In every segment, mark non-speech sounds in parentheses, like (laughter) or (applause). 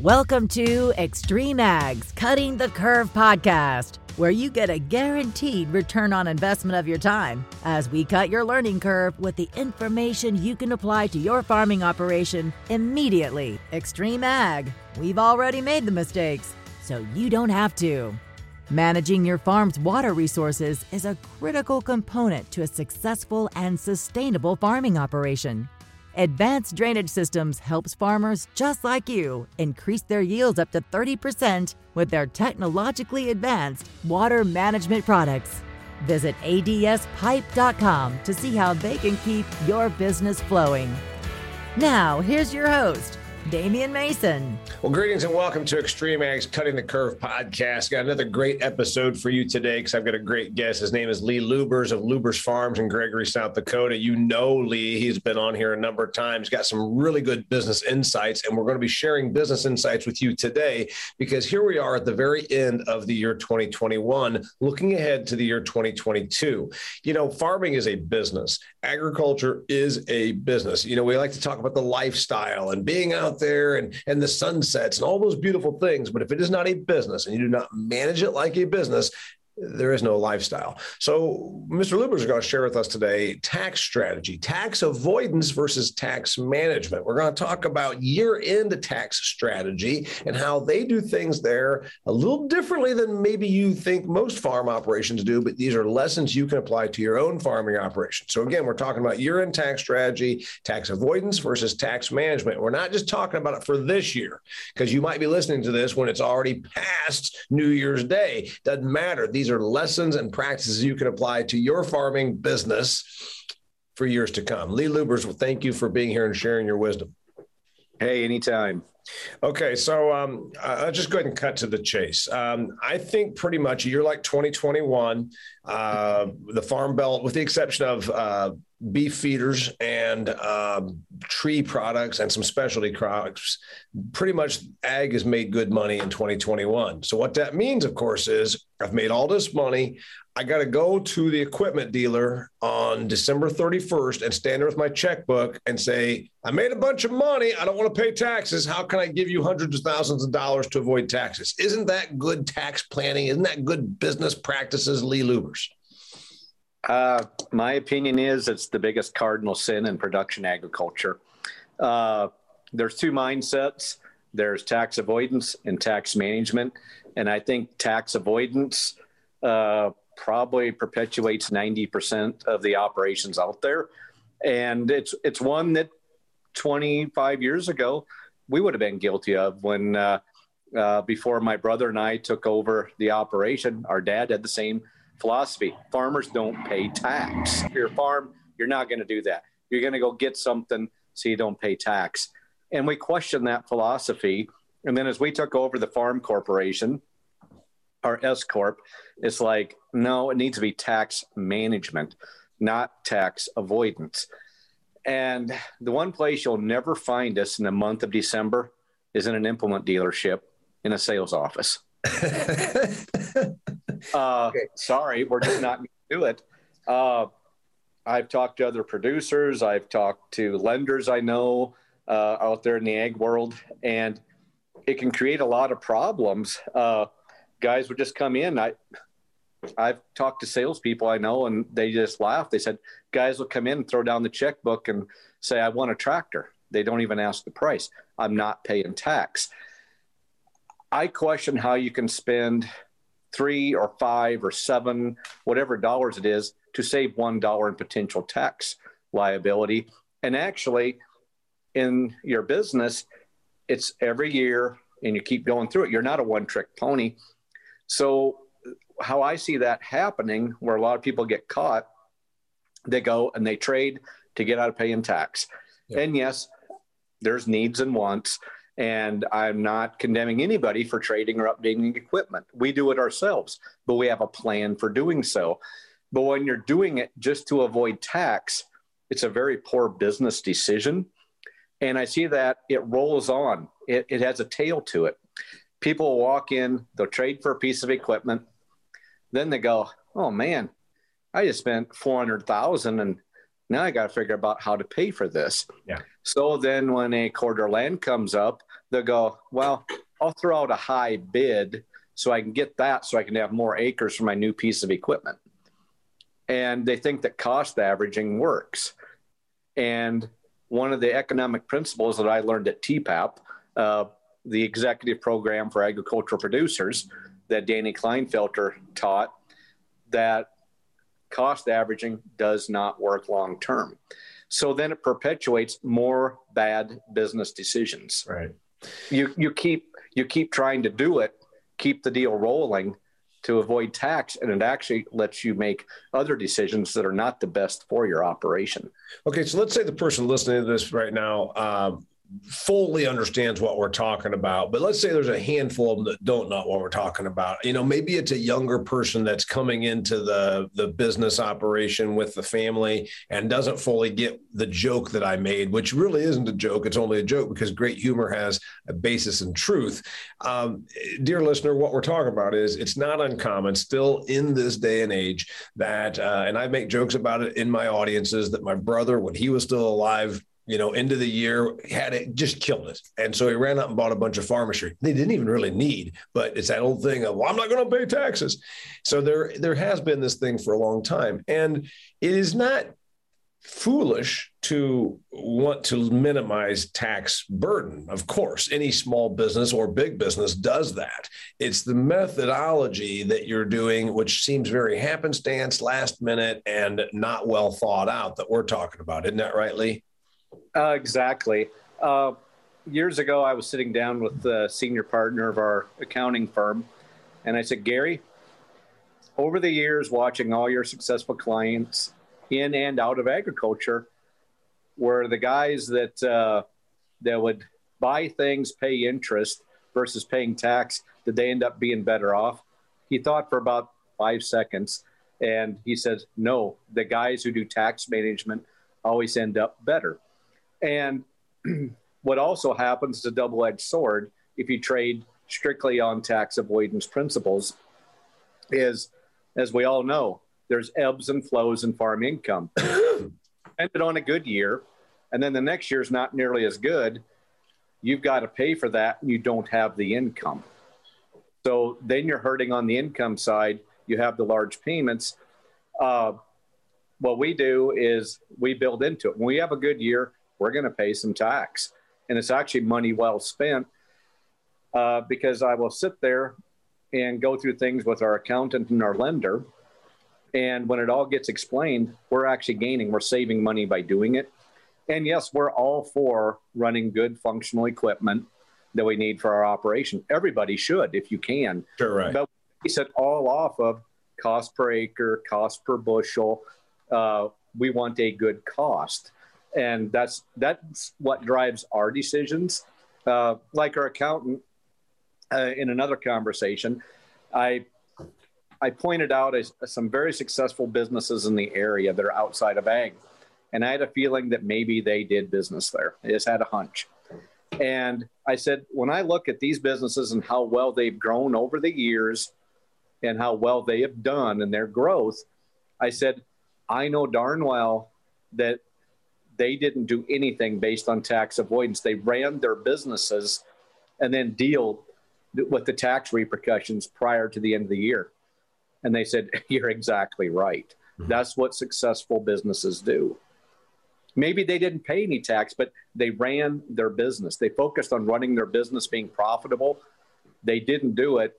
Welcome to Extreme Ag's Cutting the Curve podcast, where you get a guaranteed return on investment of your time as we cut your learning curve with the information you can apply to your farming operation immediately. Extreme Ag, we've already made the mistakes, so you don't have to. Managing your farm's water resources is a critical component to a successful and sustainable farming operation. Advanced Drainage Systems helps farmers just like you increase their yields up to 30% with their technologically advanced water management products. Visit adspipe.com to see how they can keep your business flowing. Now, here's your host, Damian Mason. Well, greetings and welcome to Extreme Ag's Cutting the Curve podcast. Got another great episode for you today because I've got a great guest. His name is Lee Lubbers of Lubbers Farms in Gregory, South Dakota. You know Lee, he's been on here a number of times, got some really good business insights, and we're going to be sharing business insights with you today because here we are at the very end of the year 2021, looking ahead to the year 2022. You know, farming is a business, agriculture is a business. You know, we like to talk about the lifestyle and being out there and, and the sunsets and all those beautiful things. But if it is not a business and you do not manage it like a business, there is no lifestyle. So, Mr. Lubbers is going to share with us today tax strategy, tax avoidance versus tax management. We're going to talk about year end tax strategy and how they do things there a little differently than maybe you think most farm operations do, but these are lessons you can apply to your own farming operation. So, again, we're talking about year end tax strategy, tax avoidance versus tax management. We're not just talking about it for this year because you might be listening to this when it's already past New Year's Day. Doesn't matter. These these are lessons and practices you can apply to your farming business for years to come. Lee Lubbers, well, thank you for being here and sharing your wisdom. Hey, anytime. Okay, so um, I'll just go ahead and cut to the chase. Um, I think pretty much year like 2021, uh, the Farm Belt, with the exception of uh, beef feeders and um, tree products and some specialty crops, pretty much ag has made good money in 2021. So, what that means, of course, is I've made all this money. I got to go to the equipment dealer on December 31st and stand there with my checkbook and say, I made a bunch of money. I don't want to pay taxes. How can I give you hundreds of thousands of dollars to avoid taxes? Isn't that good tax planning? Isn't that good business practices, Lee Lubbers? Uh, my opinion is it's the biggest cardinal sin in production agriculture. Uh, there's two mindsets there's tax avoidance and tax management. And I think tax avoidance uh, probably perpetuates 90% of the operations out there. And it's, it's one that 25 years ago we would have been guilty of when, uh, uh, before my brother and I took over the operation, our dad had the same philosophy. Farmers don't pay tax. If you're a farm, you're not going to do that. You're going to go get something so you don't pay tax. And we questioned that philosophy. And then as we took over the farm corporation, our S Corp, it's like, no, it needs to be tax management, not tax avoidance. And the one place you'll never find us in the month of December is in an implement dealership in a sales office. (laughs) uh, okay. Sorry, we're just not going to do it. Uh, I've talked to other producers. I've talked to lenders I know uh, out there in the ag world, and it can create a lot of problems. Uh, guys would just come in. I, I've talked to salespeople I know, and they just laugh. They said guys will come in, and throw down the checkbook, and say, "I want a tractor." They don't even ask the price. I'm not paying tax. I question how you can spend three or five or seven, whatever dollars it is, to save one dollar in potential tax liability. And actually, in your business, it's every year and you keep going through it. You're not a one trick pony. So, how I see that happening, where a lot of people get caught, they go and they trade to get out of paying tax. Yeah. And yes, there's needs and wants. And I'm not condemning anybody for trading or updating equipment. We do it ourselves, but we have a plan for doing so. But when you're doing it just to avoid tax, it's a very poor business decision. And I see that it rolls on, it, it has a tail to it. People walk in, they'll trade for a piece of equipment. Then they go, oh man, I just spent 400,000 and Now I got to figure out how to pay for this. Yeah. So then when a quarter land comes up, they'll go, well, I'll throw out a high bid so I can get that so I can have more acres for my new piece of equipment. And they think that cost averaging works. And one of the economic principles that I learned at TEPAP, uh, the executive program for agricultural producers that Danny Klinefelter taught, that cost averaging does not work long term. So then it perpetuates more bad business decisions. Right. You you keep you keep trying to do it, keep the deal rolling to avoid tax, and it actually lets you make other decisions that are not the best for your operation. Okay, so let's say the person listening to this right now um, fully understands what we're talking about. But let's say there's a handful of them that don't know what we're talking about. You know, maybe it's a younger person that's coming into the the business operation with the family and doesn't fully get the joke that I made, which really isn't a joke. It's only a joke because great humor has a basis in truth. Um, dear listener, what we're talking about is it's not uncommon still in this day and age that, uh, and I make jokes about it in my audiences that my brother, when he was still alive, you know, end of the year, had it just killed it. And so he ran out and bought a bunch of machinery. They didn't even really need, but it's that old thing of, well, I'm not going to pay taxes. So there, there has been this thing for a long time. And it is not foolish to want to minimize tax burden. Of course, any small business or big business does that. It's the methodology that you're doing, which seems very happenstance, last minute, and not well thought out that we're talking about. Isn't that right, Lee? Uh, exactly. Uh, years ago, I was sitting down with the senior partner of our accounting firm, and I said, Gary, over the years, watching all your successful clients in and out of agriculture, were the guys that uh, that would buy things, pay interest versus paying tax. Did they end up being better off? He thought for about five seconds, and he said, "No, the guys who do tax management always end up better." And (clears throat) what also happens is a double edged sword if you trade strictly on tax avoidance principles is, as we all know, there's ebbs and flows in farm income. (coughs) Ended on a good year, and then the next year is not nearly as good. You've got to pay for that, and you don't have the income. So then you're hurting on the income side. You have the large payments. Uh, what we do is we build into it. When we have a good year, we're going to pay some tax. And it's actually money well spent uh, because I will sit there and go through things with our accountant and our lender. And when it all gets explained, we're actually gaining, we're saving money by doing it. And yes, we're all for running good functional equipment that we need for our operation. Everybody should, if you can. Sure, right. But we set all off of cost per acre, cost per bushel. Uh, we want a good cost and that's that's what drives our decisions. Uh, like our accountant, uh, in another conversation, I I pointed out a, some very successful businesses in the area that are outside of ag, and I had a feeling that maybe they did business there. I just had a hunch, and I said, when I look at these businesses and how well they've grown over the years, and how well they have done in their growth, I said, I know darn well that they didn't do anything based on tax avoidance. They ran their businesses and then deal with the tax repercussions prior to the end of the year. And they said, (laughs) You're exactly right. Mm-hmm. That's what successful businesses do. Maybe they didn't pay any tax, but they ran their business. They focused on running their business being profitable. They didn't do it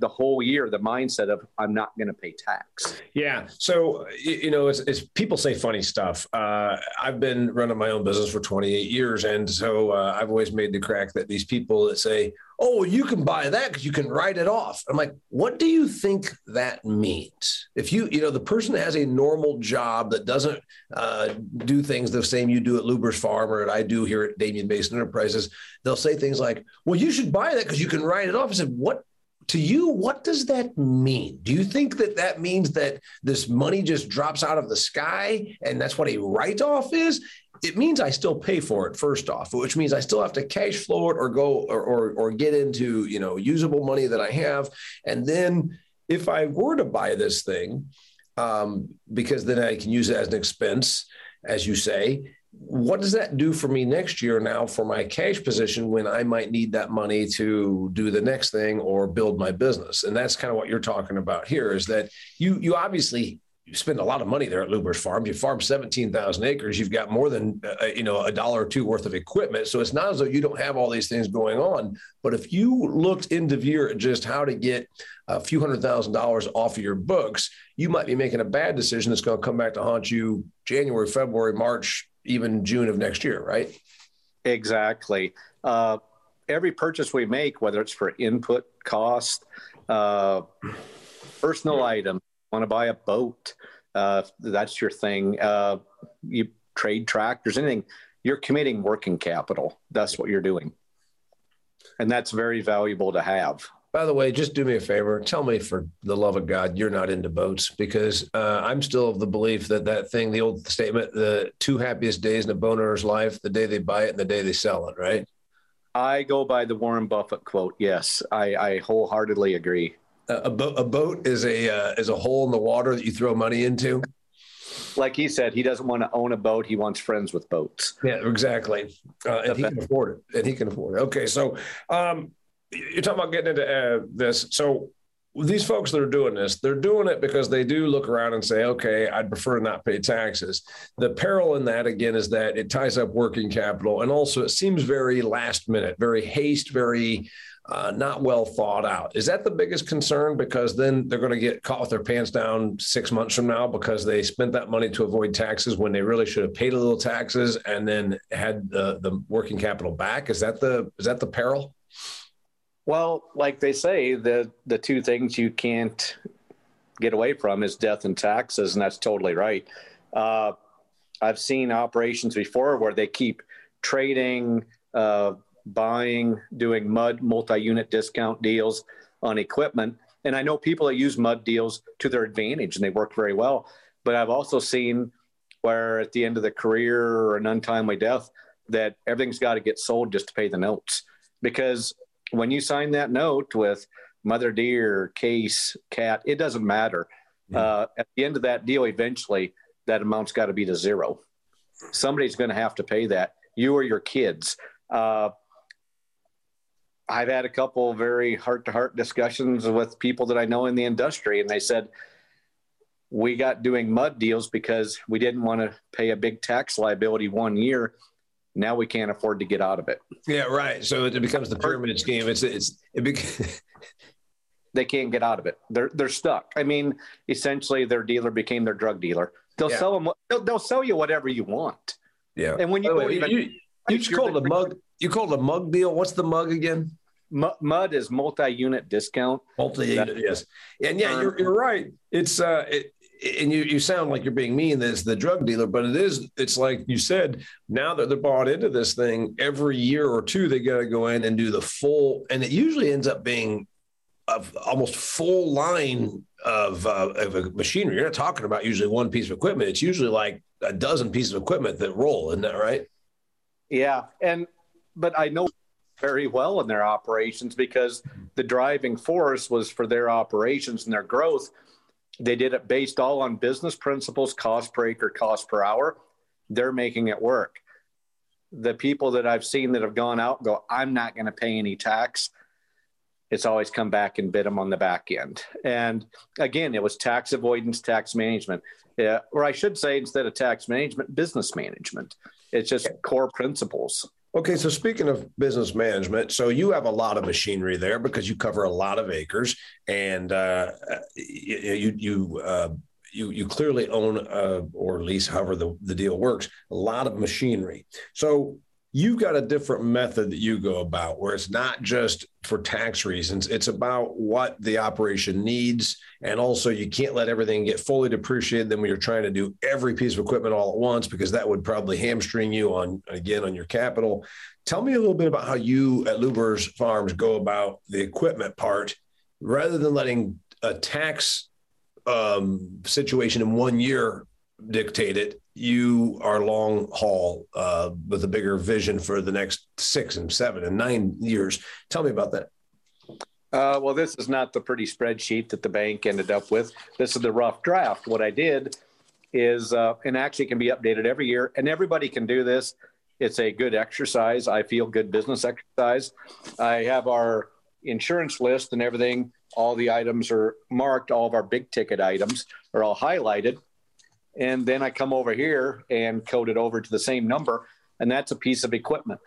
the whole year the mindset of I'm not going to pay tax. Yeah. So you know, it's people say funny stuff. Uh, I've been running my own business for 28 years, and so uh, I've always made the crack that these people that say, "Oh, you can buy that because you can write it off." I'm like, what do you think that means? If you you know the person that has a normal job that doesn't uh, do things the same you do at Lubbers Farm or that I do here at Damian Mason Enterprises, they'll say things like, "Well, you should buy that because you can write it off." I said, "What to you, what does that mean? Do you think that that means that this money just drops out of the sky and that's what a write off is? It means I still pay for it first off, which means I still have to cash flow it or go or, or, or get into you know usable money that I have, and then if I were to buy this thing, um, because then I can use it as an expense as you say. What does that do for me next year now for my cash position when I might need that money to do the next thing or build my business? And that's kind of what you're talking about here is that you you obviously you spend a lot of money there at Lubbers Farm. You farm 17,000 acres. You've got more than, uh, you know, a dollar or two worth of equipment. So it's not as though you don't have all these things going on. But if you looked into view at just how to get a few hundred thousand dollars off of your books, you might be making a bad decision that's going to come back to haunt you January, February, March, even June of next year, right? Exactly. Uh, every purchase we make, whether it's for input cost, uh, personal item, want to buy a boat, uh, that's your thing. Uh, you trade tractors, anything. You're committing working capital. That's what you're doing, and that's very valuable to have. By the way, just do me a favor. Tell me, for the love of God, you're not into boats because uh, I'm still of the belief that that thing, the old statement, the two happiest days in a boat owner's life, the day they buy it and the day they sell it, right? I go by the Warren Buffett quote. Yes, I, I wholeheartedly agree. A boat a boat is a uh, is a hole in the water that you throw money into. Like he said he doesn't want to own a boat. He wants friends with boats. Yeah exactly. Uh, and he can afford it. And he can afford it. Okay so um, you're talking about getting into uh, this so these folks that are doing this, they're doing it because they do look around and say, okay, I'd prefer not pay taxes. The peril in that, again, is that it ties up working capital. And also, it seems very last minute, very haste, very uh, not well thought out. Is that the biggest concern? Because then they're going to get caught with their pants down six months from now because they spent that money to avoid taxes when they really should have paid a little taxes and then had the, the working capital back. Is that the is that the peril? Well, like they say, the the two things you can't get away from is death and taxes, and that's totally right. Uh, I've seen operations before where they keep trading. Uh, buying, doing mud multi unit discount deals on equipment. And I know people that use mud deals to their advantage and they work very well. But I've also seen where at the end of the career or an untimely death, that everything's got to get sold just to pay the notes. Because when you sign that note with Mother Deere, Case, Cat, it doesn't matter. Mm-hmm. Uh, at the end of that deal, eventually that amount's got to be to zero. Somebody's going to have to pay that. You or your kids. Uh, I've had a couple very heart to heart discussions with people that I know in the industry, and they said, we got doing mud deals because we didn't want to pay a big tax liability one year. Now we can't afford to get out of it. Yeah, right. So it becomes the pyramid scheme. It's it's it (laughs) they can't get out of it. They're they're stuck. I mean, essentially, their dealer became their drug dealer. They'll yeah. sell them. They'll, they'll, sell you whatever you want. Yeah. And when you way, even, you, you just call it a mug. You call it a mug deal. What's the mug again? mud is multi-unit discount. Multi-unit, yes, and yeah, you're, you're right. It's uh, it, and you you sound like you're being mean as the drug dealer, but it is. It's like you said. Now that they're bought into this thing, every year or two they got to go in and do the full, and it usually ends up being of almost full line of uh, of machinery. You're not talking about usually one piece of equipment. It's usually like a dozen pieces of equipment that roll. Isn't that right? Yeah, and but I know very well in their operations because the driving force was for their operations and their growth. They did it based all on business principles, cost per acre, cost per hour. They're making it work. The people that I've seen that have gone out go, I'm not going to pay any tax. It's always come back and bit them on the back end. And again, it was tax avoidance, tax management, yeah, or I should say, instead of tax management, business management. It's just core principles. Okay, so speaking of business management, so you have a lot of machinery there because you cover a lot of acres, and uh, you you uh, you you clearly own uh, or lease, however the, the deal works, a lot of machinery. So you've got a different method that you go about where it's not just for tax reasons. It's about what the operation needs. And also you can't let everything get fully depreciated. Then when you're trying to do every piece of equipment all at once because that would probably hamstring you on again on your capital. Tell me a little bit about how you at Lubbers farms go about the equipment part rather than letting a tax um, situation in one year dictate it you are long haul uh, with a bigger vision for the next six and seven and nine years. Tell me about that. Uh, well, this is not the pretty spreadsheet that the bank ended up with. This is the rough draft. What I did is, uh, and actually can be updated every year, and everybody can do this. It's a good exercise. I feel good business exercise. I have our insurance list and everything. All the items are marked. All of our big ticket items are all highlighted. And then I come over here and code it over to the same number, and that's a piece of equipment.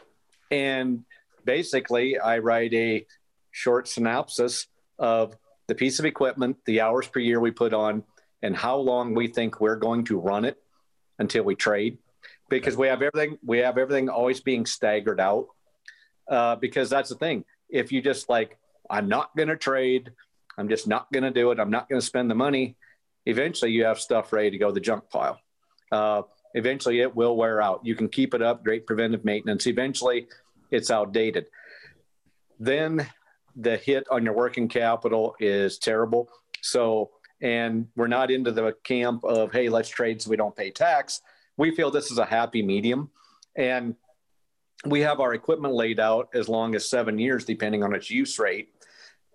And basically, I write a short synopsis of the piece of equipment, the hours per year we put on, and how long we think we're going to run it until we trade. Because we have everything, we have everything always being staggered out. Uh, because that's the thing. If you just like, I'm not going to trade, I'm just not going to do it, I'm not going to spend the money, eventually you have stuff ready to go to the junk pile. Uh, eventually it will wear out. You can keep it up, great preventive maintenance. Eventually it's outdated. Then the hit on your working capital is terrible. So, and we're not into the camp of, hey, let's trade so we don't pay tax. We feel this is a happy medium. And we have our equipment laid out as long as seven years, depending on its use rate.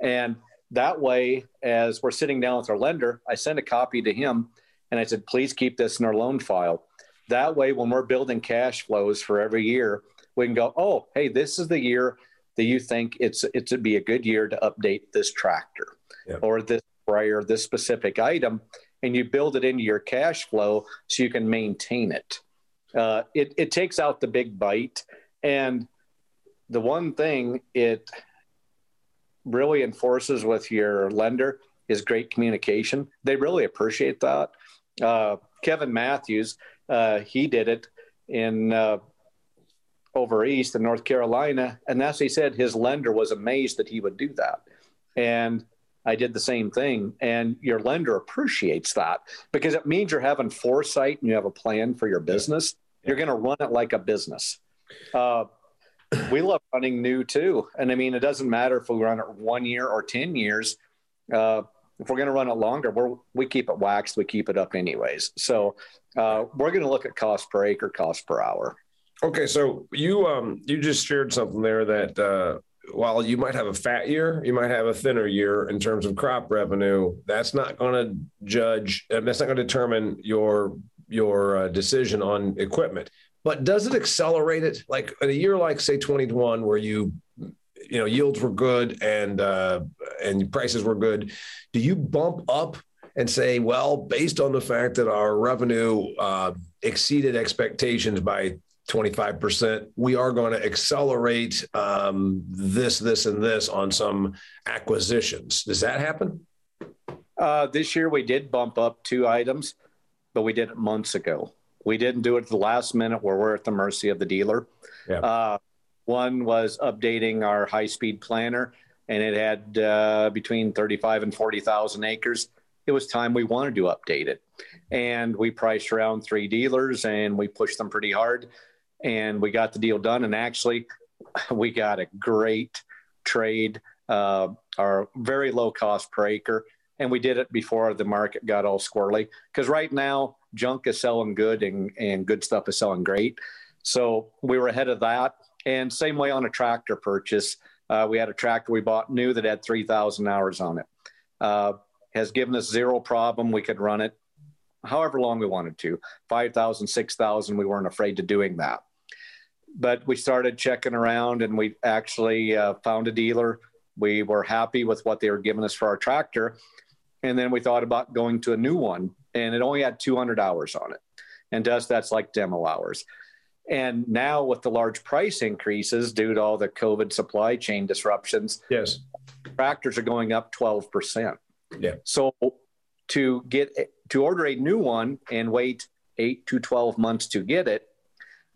And that way, as we're sitting down with our lender, I send a copy to him and I said, please keep this in our loan file. That way, when we're building cash flows for every year, we can go, oh, hey, this is the year that you think it's it would be a good year to update this tractor yeah. or this sprayer, this specific item, and you build it into your cash flow so you can maintain it. Uh, it, it takes out the big bite, and the one thing it really enforces with your lender is great communication. They really appreciate that. Uh, Kevin Matthews, uh, he did it in uh, over east in North Carolina. And that's he said his lender was amazed that he would do that. And I did the same thing. And your lender appreciates that because it means you're having foresight and you have a plan for your business. You're going to run it like a business. Uh, we love running new too. And I mean, it doesn't matter if we run it one year or 10 years. Uh, if we're going to run it longer, we're, we keep it waxed, we keep it up anyways. So uh, we're going to look at cost per acre, cost per hour. Okay, so you um you just shared something there that uh, while you might have a fat year, you might have a thinner year in terms of crop revenue. That's not going to judge. That's not going to determine your your uh, decision on equipment. But does it accelerate it? Like in a year like say 21, where you you know yields were good and uh, and prices were good, do you bump up and say, well, based on the fact that our revenue uh, exceeded expectations by 25%. We are going to accelerate um, this, this, and this on some acquisitions. Does that happen? Uh, this year we did bump up two items, but we did it months ago. We didn't do it at the last minute where we're at the mercy of the dealer. Yeah. Uh, one was updating our high speed planter, and it had uh, between 35 and 40,000 acres. It was time we wanted to update it. And we priced around three dealers and we pushed them pretty hard and we got the deal done. And actually, (laughs) we got a great trade, uh, our very low cost per acre. And we did it before the market got all squirrely. Because right now, junk is selling good and, and good stuff is selling great. So we were ahead of that. And same way on a tractor purchase. Uh, we had a tractor we bought new that had 3,000 hours on it. Uh, has given us zero problem. We could run it however long we wanted to 5,000, 6,000. We weren't afraid to doing that but we started checking around and we actually uh, found a dealer. We were happy with what they were giving us for our tractor. And then we thought about going to a new one, and it only had 200 hours on it. And to us, that's like demo hours. And now, with the large price increases due to all the COVID supply chain disruptions, yes, tractors are going up 12%. Yeah. So to get to order a new one and wait eight to 12 months to get it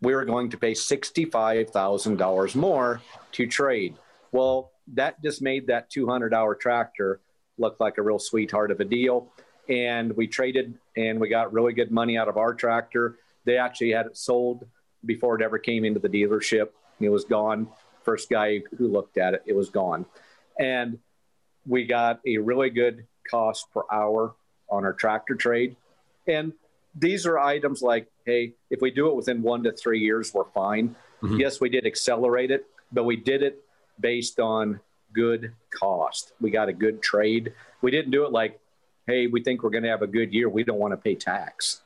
we were going to pay $65,000 more to trade. Well, that just made that 200 hour tractor look like a real sweetheart of a deal. And we traded and we got really good money out of our tractor. They actually had it sold before it ever came into the dealership. It was gone. First guy who looked at it, it was gone. And we got a really good cost per hour on our tractor trade. And these are items like, hey, if we do it within one to three years, we're fine. Mm-hmm. Yes, we did accelerate it, but we did it based on good cost. We got a good trade. We didn't do it like, hey, we think we're going to have a good year. We don't want to pay tax.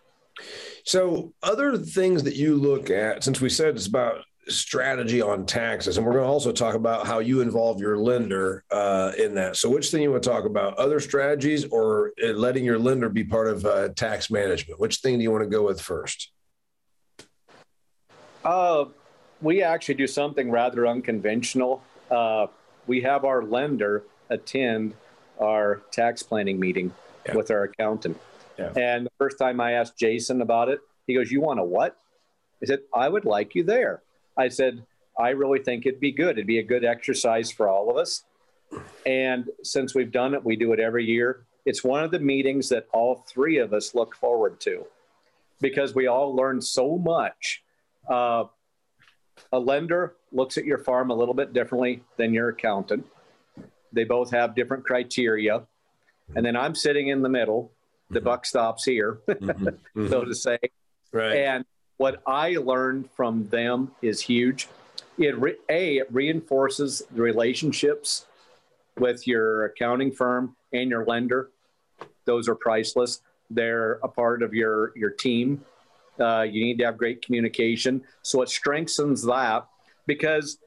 So, other things that you look at, since we said it's about strategy on taxes, and we're going to also talk about how you involve your lender uh, in that. So, which thing you want to talk about? Other strategies or uh, letting your lender be part of uh, tax management? Which thing do you want to go with first? Uh, we actually do something rather unconventional. We have our lender attend our tax planning meeting yeah. with our accountant. Yeah. And the first time I asked Jason about it, he goes, You want a what? I said, I would like you there. I said, I really think it'd be good. It'd be a good exercise for all of us. And since we've done it, we do it every year. It's one of the meetings that all three of us look forward to because we all learn so much. Uh, a lender looks at your farm a little bit differently than your accountant. They both have different criteria. And then I'm sitting in the middle. The mm-hmm. buck stops here, (laughs) mm-hmm. mm-hmm. so to say. Right. And what I learned from them is huge. It re- a it reinforces the relationships with your accounting firm and your lender. Those are priceless. They're a part of your your team. Uh, you need to have great communication. So it strengthens that because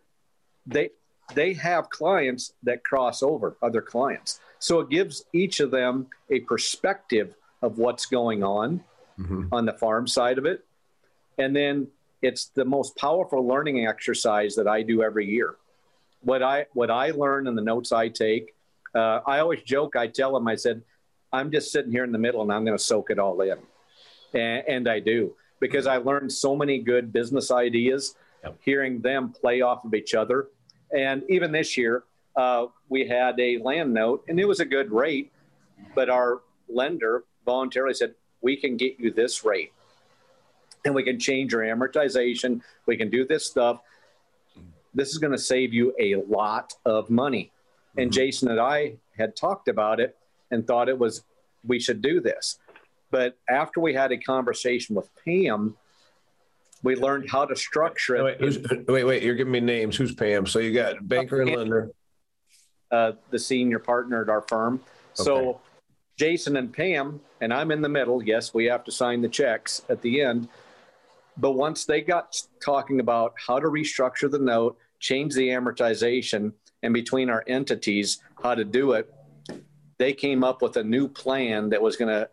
they they have clients that cross over other clients. So it gives each of them a perspective of what's going on mm-hmm. on the farm side of it. And then it's the most powerful learning exercise that I do every year. What I what I learn and the notes I take, uh, I always joke. I tell them, I said, I'm just sitting here in the middle and I'm going to soak it all in, and, and I do because I learned so many good business ideas, yep. hearing them play off of each other. And even this year, uh, we had a land note, and it was a good rate, but our lender voluntarily said, "We can get you this rate, and we can change your amortization. We can do this stuff. This is going to save you a lot of money." Mm-hmm. And Jason and I had talked about it and thought it was we should do this. But after we had a conversation with Pam, we learned how to structure it. Wait, wait, wait, You're giving me names. Who's Pam? So you got banker and lender. Uh, the senior partner at our firm. Okay. So Jason and Pam, and I'm in the middle. Yes, we have to sign the checks at the end. But once they got talking about how to restructure the note, change the amortization, and between our entities, how to do it, they came up with a new plan that was going to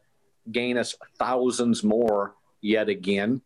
gain us thousands more yet again.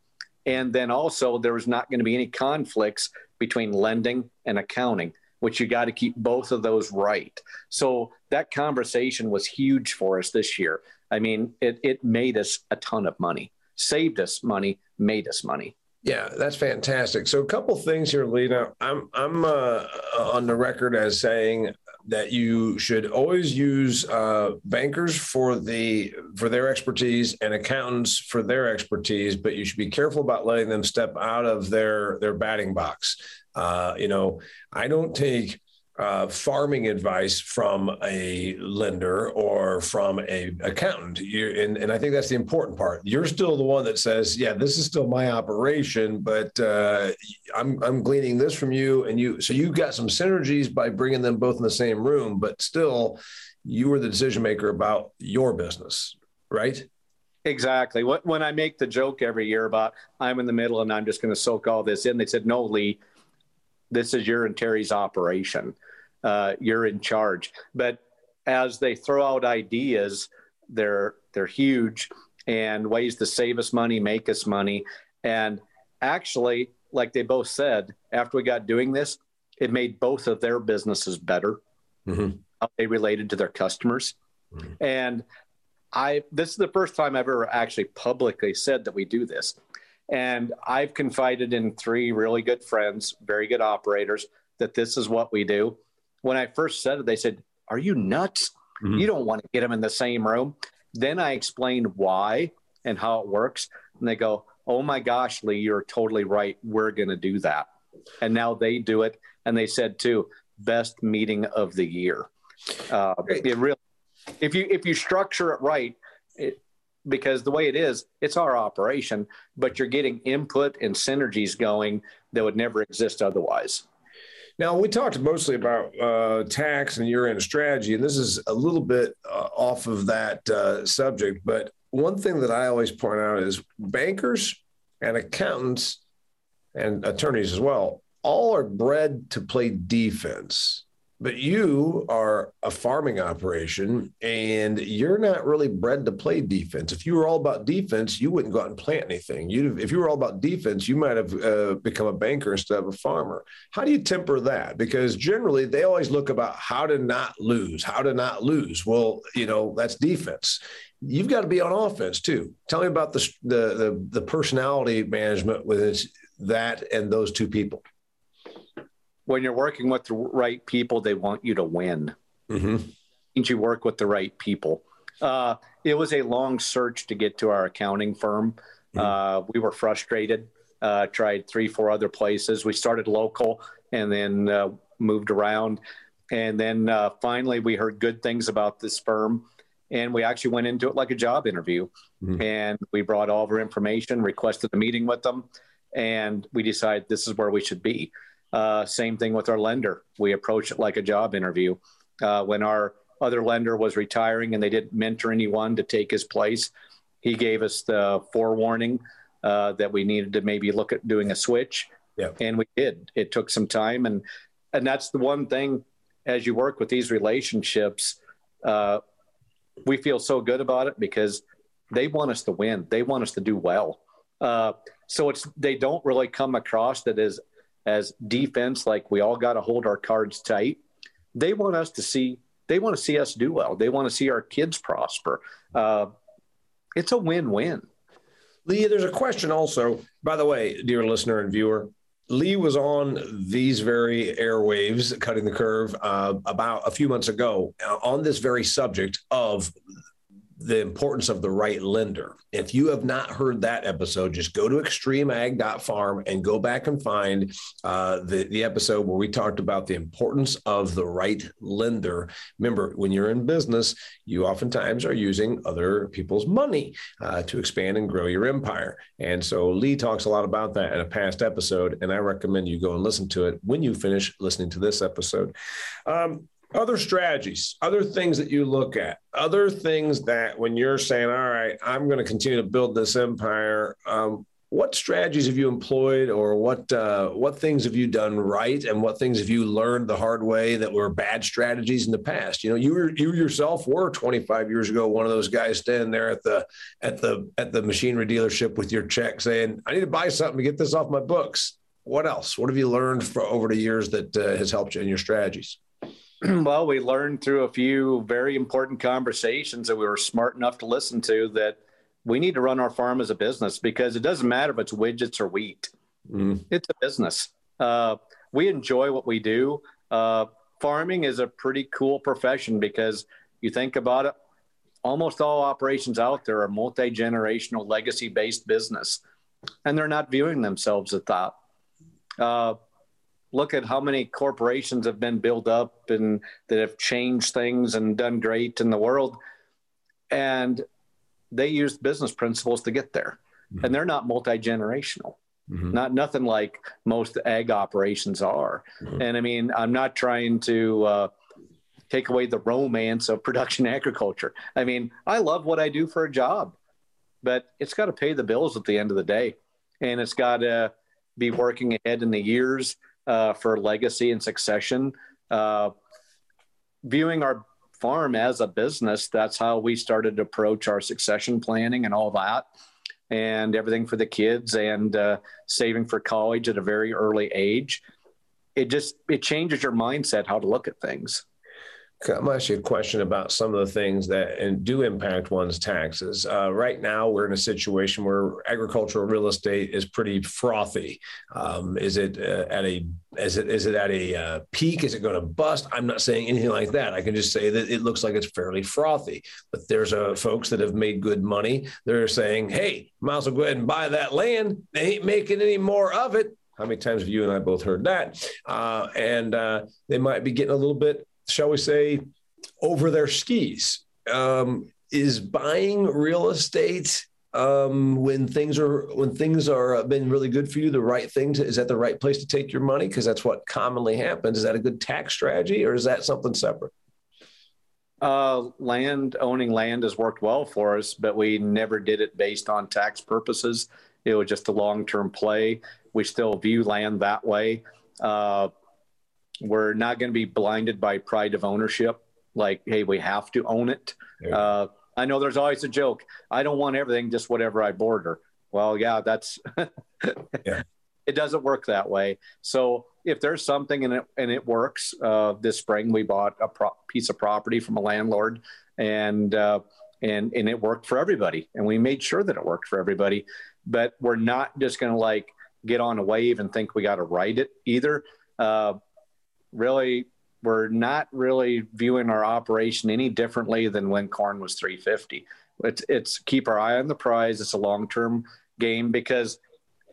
And then also, there was not going to be any conflicts between lending and accounting, which you got to keep both of those right. So that conversation was huge for us this year. I mean, it, it made us a ton of money, saved us money, made us money. Yeah, that's fantastic. So, a couple things here, Lena. I'm I'm uh, on the record as saying that you should always use uh, bankers for the for their expertise and accountants for their expertise, but you should be careful about letting them step out of their their batting box. Uh, you know, I don't take uh, farming advice from a lender or from a accountant. You, and, and I think that's the important part. You're still the one that says, yeah, this is still my operation, but uh, I'm, I'm gleaning this from you. And you, so you've got some synergies by bringing them both in the same room, but still you are the decision maker about your business, right? Exactly. When I make the joke every year about I'm in the middle and I'm just going to soak all this in, they said, no, Lee, this is your and Terry's operation. Uh, you're in charge. But as they throw out ideas, they're they're huge and ways to save us money, make us money. And actually, like they both said, after we got doing this, it made both of their businesses better. Mm-hmm. How they related to their customers. Mm-hmm. And I this is the first time I've ever actually publicly said that we do this. And I've confided in three really good friends, very good operators, that this is what we do. When I first said it, they said, Are you nuts? Mm-hmm. You don't want to get them in the same room. Then I explained why and how it works. And they go, Oh my gosh, Lee, you're totally right. We're going to do that. And now they do it. And they said, too, best meeting of the year. Uh, it really, if you if you structure it right, it, because the way it is, it's our operation, but you're getting input and synergies going that would never exist otherwise. Now, we talked mostly about uh, tax and year end strategy, and this is a little bit uh, off of that uh, subject, but one thing that I always point out is bankers and accountants and attorneys as well all are bred to play defense. But you are a farming operation and you're not really bred to play defense. If you were all about defense, you wouldn't go out and plant anything. You, if you were all about defense, you might have uh, become a banker instead of a farmer. How do you temper that? Because generally they always look about how to not lose, how to not lose. Well, you know, that's defense you've got to be on offense too. Tell me about the the the, the personality management with that and those two people when you're working with the right people, they want you to win. Mm-hmm. Means you work with the right people. Uh, it was a long search to get to our accounting firm. Mm-hmm. Uh, we were frustrated. Uh, tried three, four other places. We started local and then uh, moved around, and then uh, finally we heard good things about this firm, and we actually went into it like a job interview. Mm-hmm. And we brought all of our information, requested a meeting with them, and we decided this is where we should be. Uh, same thing with our lender. We approach it like a job interview. Uh, when our other lender was retiring and they didn't mentor anyone to take his place, he gave us the forewarning uh, that we needed to maybe look at doing a switch. Yeah. And we did. It took some time. And, and that's the one thing as you work with these relationships, uh, we feel so good about it because they want us to win. They want us to do well. Uh, so it's they don't really come across that as as defense, like we all got to hold our cards tight. They want us to see, they want to see us do well. They want to see our kids prosper. Uh, it's a win win. Lee, there's a question also, by the way, dear listener and viewer. Lee was on these very airwaves, cutting the curve, uh, about a few months ago uh, on this very subject of the importance of the right lender. If you have not heard that episode, just go to extremeag.farm and go back and find uh, the, the episode where we talked about the importance of the right lender. Remember, when you're in business, you oftentimes are using other people's money uh, to expand and grow your empire. And so Lee talks a lot about that in a past episode, and I recommend you go and listen to it when you finish listening to this episode. Um, other strategies, other things that you look at, other things that when you're saying, all right, I'm going to continue to build this empire, um, what strategies have you employed or what uh, what things have you done right and what things have you learned the hard way that were bad strategies in the past? You know you were you yourself were 25 years ago one of those guys standing there at the at the at the machinery dealership with your check saying i need to buy something to get this off my books. What else? What have you learned for over the years that uh, has helped you in your strategies (clears throat) well, we learned through a few very important conversations that we were smart enough to listen to that we need to run our farm as a business because it doesn't matter if it's widgets or wheat. Mm. It's a business. Uh, we enjoy what we do. Uh, farming is a pretty cool profession because you think about it, almost all operations out there are multi generational, legacy based business, and they're not viewing themselves as that. Uh, look at how many corporations have been built up and that have changed things and done great in the world. And they used business principles to get there. Mm-hmm. And they're not multi generational. Mm-hmm. Not nothing like most ag operations are. Mm-hmm. And I mean, I'm not trying to uh, take away the romance of production agriculture. I mean, I love what I do for a job, but it's got to pay the bills at the end of the day, and it's got to be working ahead in the years uh, for legacy and succession. Uh, viewing our farm as a business, that's how we started to approach our succession planning and all that, and everything for the kids and uh, saving for college at a very early age. It just it changes your mindset how to look at things. I'm you a question about some of the things that and do impact one's taxes. Uh, right now, we're in a situation where agricultural real estate is pretty frothy. Um, is it uh, at a is it is it at a uh, peak? Is it going to bust? I'm not saying anything like that. I can just say that it looks like it's fairly frothy. But there's uh, folks that have made good money. They're saying, "Hey, might as well go ahead and buy that land. They ain't making any more of it." How many times have you and I both heard that? Uh, and uh, they might be getting a little bit shall we say, over their skis. Um, is buying real estate um, when things are when things are uh, been really good for you the right thing is that the right place to take your money because that's what commonly happens is that a good tax strategy or is that something separate Uh, land owning land has worked well for us, but we never did it based on tax purposes. It was just a long term play. We still view land that way. Uh, we're not going to be blinded by pride of ownership. Like, hey, we have to own it. Uh, I know there's always a joke. I don't want everything, just whatever I border. Well, yeah, that's (laughs) yeah. It doesn't work that way. So if there's something and it and it works, uh, this spring we bought a pro- piece of property from a landlord, and uh, and and it worked for everybody, and we made sure that it worked for everybody. But we're not just going to like get on a wave and think we got to write it either. Uh, really, we're not really viewing our operation any differently than when corn was 350. It's, it's keep our eye on the prize. It's a long term game because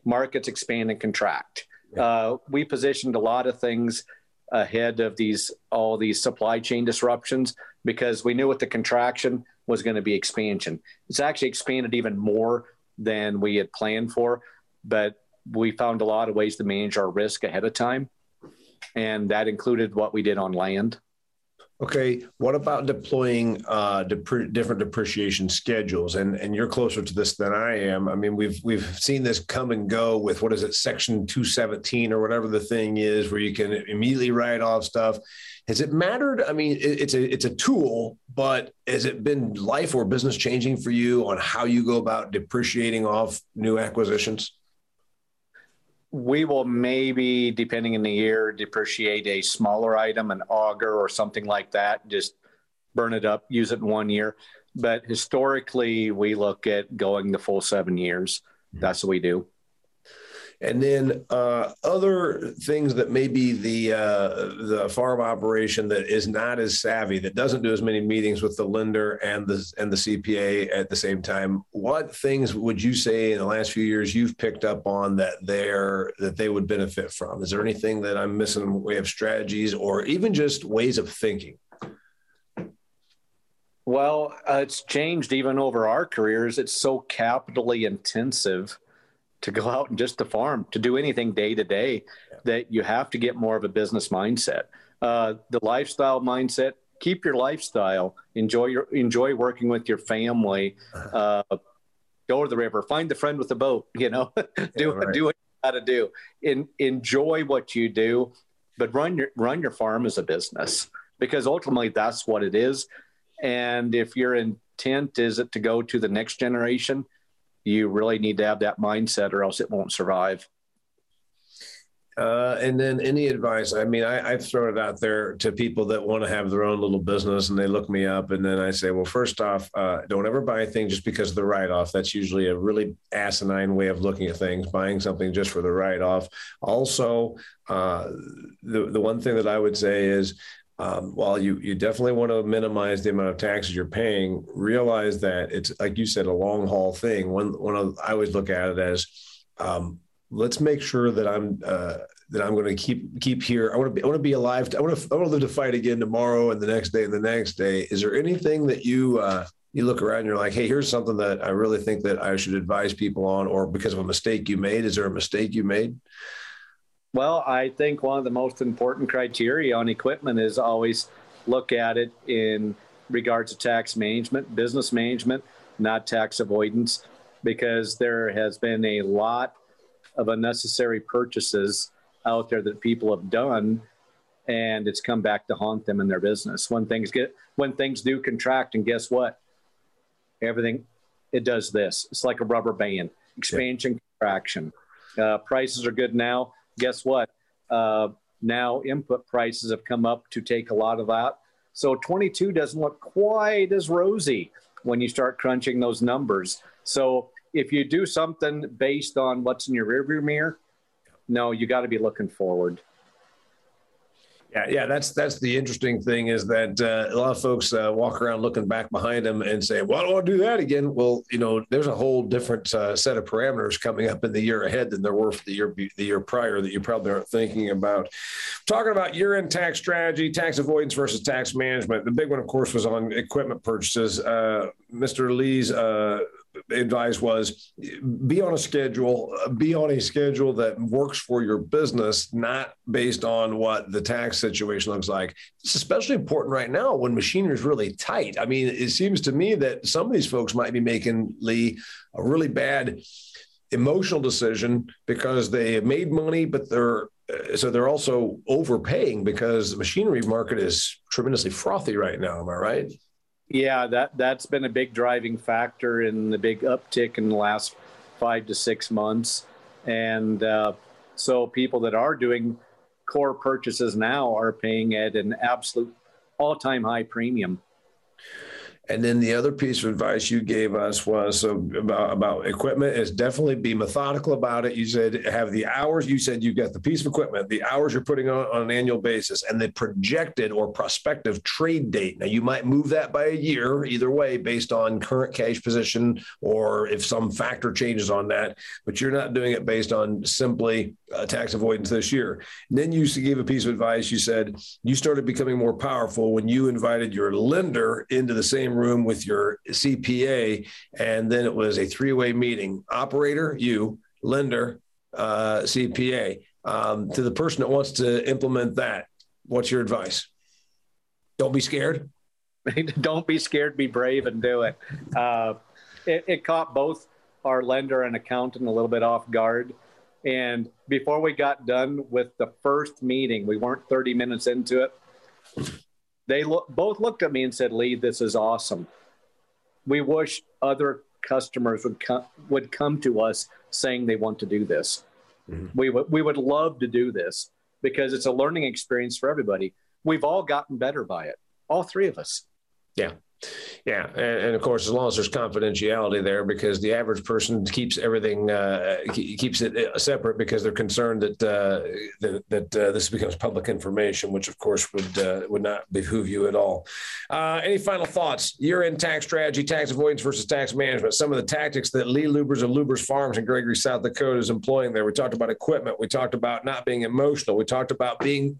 markets expand and contract. Uh, we positioned a lot of things ahead of these all these supply chain disruptions because we knew what the contraction was going to be expansion. It's actually expanded even more than we had planned for, but we found a lot of ways to manage our risk ahead of time and that included what we did on land. Okay, what about deploying uh, dep- different depreciation schedules? And and you're closer to this than I am. I mean, we've we've seen this come and go with what is it, Section 217 or whatever the thing is, where you can immediately write off stuff. Has it mattered? I mean, it, it's a it's a tool, but has it been life or business changing for you on how you go about depreciating off new acquisitions? We will maybe, depending in the year, depreciate a smaller item, an auger or something like that. Just burn it up, use it in one year. But historically, we look at going the full seven years. Mm-hmm. That's what we do. And then uh, other things that maybe the uh, the farm operation that is not as savvy, that doesn't do as many meetings with the lender and the and the CPA at the same time. What things would you say in the last few years you've picked up on that they're that they would benefit from? Is there anything that I'm missing way of strategies or even just ways of thinking? Well, uh, it's changed even over our careers. It's so capitally intensive to go out and just to farm, to do anything day to day, that you have to get more of a business mindset. Uh, the lifestyle mindset, keep your lifestyle, enjoy your enjoy working with your family, uh-huh. uh, go to the river, find the friend with the boat, (laughs) you know, (laughs) do yeah, right. do what you got to do, In, enjoy what you do, but run your run your farm as a business because ultimately that's what it is. And if your intent is it to go to the next generation, you really need to have that mindset or else it won't survive. Uh, and then any advice? I mean, I, I've thrown it out there to people that want to have their own little business and they look me up and then I say, well, first off, uh, don't ever buy anything just because of the write off. That's usually a really asinine way of looking at things, buying something just for the write off. Also, uh, the, the one thing that I would say is um, while you you definitely want to minimize the amount of taxes you're paying, realize that it's like you said, a long haul thing. One one of I always look at it as um, let's make sure that I'm uh, that I'm going to keep keep here. I want to be I want to be alive. I want to I want to live to fight again tomorrow and the next day and the next day. Is there anything that you uh, you look around and you're like, hey, here's something that I really think that I should advise people on, or because of a mistake you made? Is there a mistake you made? Well, I think one of the most important criteria on equipment is always look at it in regards to tax management, business management, not tax avoidance, because there has been a lot of unnecessary purchases out there that people have done and it's come back to haunt them in their business. When things get when things do contract and guess what? Everything it does this. It's like a rubber band. Expansion yeah. contraction. Uh, prices are good now guess what? Uh, now input prices have come up to take a lot of that. So 22 doesn't look quite as rosy when you start crunching those numbers. So if you do something based on what's in your rearview mirror, no, you got to be looking forward. Yeah, yeah, that's that's the interesting thing is that uh, a lot of folks uh, walk around looking back behind them and say, "Well, I don't want to do that again." Well, you know, there's a whole different uh, set of parameters coming up in the year ahead than there were for the year the year prior that you probably aren't thinking about. Talking about year-end tax strategy, tax avoidance versus tax management. The big one, of course, was on equipment purchases. Uh, Mr. Lees uh, advice was be on a schedule, be on a schedule that works for your business, not based on what the tax situation looks like. It's especially important right now when machinery is really tight. I mean, it seems to me that some of these folks might be making Lee a really bad emotional decision because they made money, but they're so they're also overpaying because the machinery market is tremendously frothy right now. Am I right? Yeah, that that's been a big driving factor in the big uptick in the last five to six months, and uh, so people that are doing core purchases now are paying at an absolute all-time high premium. And then the other piece of advice you gave us was about, about equipment is definitely be methodical about it. You said have the hours. You said you've got the piece of equipment, the hours you're putting on, on an annual basis, and the projected or prospective trade date. Now you might move that by a year, either way, based on current cash position or if some factor changes on that. But you're not doing it based on simply uh, tax avoidance this year. And then you gave a piece of advice. You said you started becoming more powerful when you invited your lender into the same room with your CPA, and then it was a three-way meeting: operator, you, lender, uh, CPA. Um, to the person that wants to implement that, what's your advice? Don't be scared. (laughs) Don't be scared. Be brave and do it. Uh, it. It caught both our lender and accountant a little bit off guard. And before we got done with the first meeting, we weren't 30 minutes into it they lo- both looked at me and said, "Lee, this is awesome. We wish other customers would come would come to us saying they want to do this. Mm-hmm. We would we would love to do this because it's a learning experience for everybody. We've all gotten better by it, all three of us. Yeah, yeah, and, and, of course, as long as there's confidentiality there, because the average person keeps everything uh, keeps it uh, separate because they're concerned that uh, that, that uh, this becomes public information, which of course would uh, would not behoove you at all. Uh, any final thoughts? Year-end tax strategy, tax avoidance versus tax management. Some of the tactics that Lee Lubbers of Lubbers Farms in Gregory, South Dakota, is employing there. We talked about equipment. We talked about not being emotional. We talked about being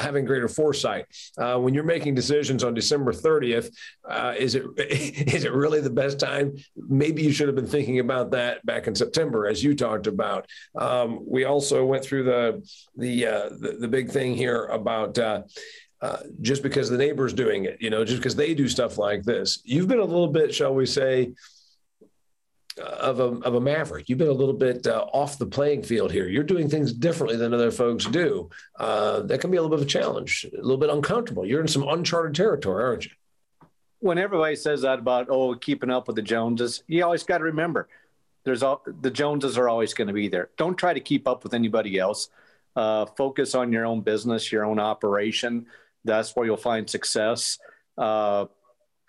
having greater foresight. when you're making decisions on December 30th, is it (laughs) is it really the best time? Maybe you should have been thinking about that back in September, as you talked about. Um, we also went through the the, uh, the, the big thing here about. Uh, uh, just because the neighbor's doing it, you know, just because they do stuff like this. You've been a little bit, shall we say, uh, of a, of a maverick. You've been a little bit uh, off the playing field here. You're doing things differently than other folks do. Uh, that can be a little bit of a challenge, a little bit uncomfortable. You're in some uncharted territory, aren't you? When everybody says that about oh keeping up with the Joneses, you always got to remember there's all the Joneses are always going to be there. Don't try to keep up with anybody else. Uh, focus on your own business, your own operation. That's where you'll find success. Uh,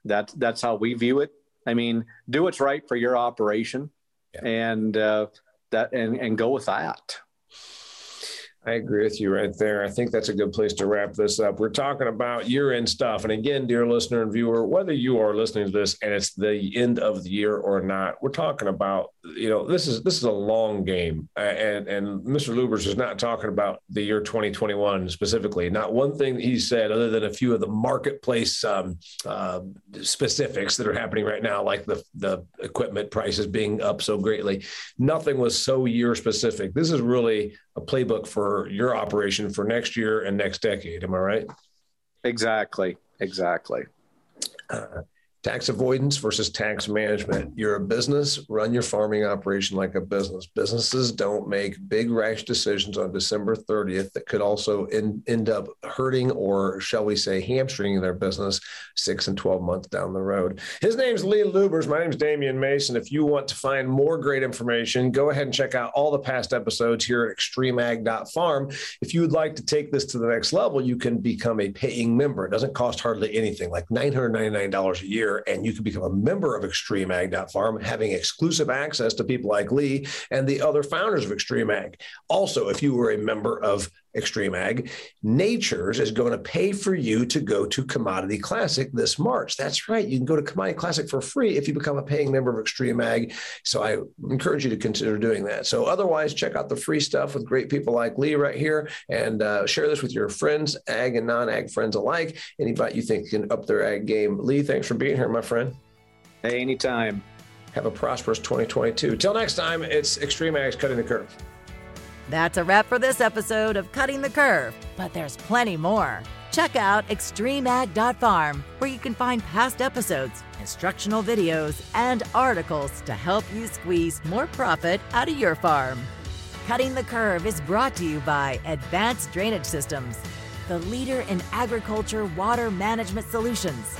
that that's how we view it. I mean, do what's right for your operation, yeah. and uh, that and and go with that. I agree with you right there. I think that's a good place to wrap this up. We're talking about year end stuff. And again, dear listener and viewer, whether you are listening to this and it's the end of the year or not, we're talking about, you know, this is this is a long game. and and Mr. Lubbers is not talking about the year 2021 specifically. Not one thing he said, other than a few of the marketplace um, uh, specifics that are happening right now, like the the equipment prices being up so greatly. Nothing was so year specific. This is really a playbook for your operation for next year and next decade. Am I right? Exactly. Exactly. Uh, Tax avoidance versus tax management. You're a business, run your farming operation like a business. Businesses don't make big rash decisions on December 30th that could also in, end up hurting or, shall we say, hamstringing their business six and 12 months down the road. His name's Lee Lubbers. My name's Damian Mason. If you want to find more great information, go ahead and check out all the past episodes here at extremeag.farm. If you would like to take this to the next level, you can become a paying member. It doesn't cost hardly anything, like $999 a year and you can become a member of Extreme Ag Farm, having exclusive access to people like Lee and the other founders of Extreme Ag. Also, if you were a member of Extreme Ag, Nachurs is going to pay for you to go to Commodity Classic this March. That's right. You can go to Commodity Classic for free if you become a paying member of Extreme Ag. So I encourage you to consider doing that. So otherwise, check out the free stuff with great people like Lee right here and uh, share this with your friends, ag and non ag friends alike. Anybody you think can up their ag game. Lee, thanks for being here, my friend. Hey, anytime. have a prosperous 2022. Till next time, it's Extreme Ags Cutting the Curve. That's a wrap for this episode of Cutting the Curve, but there's plenty more. Check out extremeag.farm, where you can find past episodes, instructional videos, and articles to help you squeeze more profit out of your farm. Cutting the Curve is brought to you by Advanced Drainage Systems, the leader in agriculture water management solutions.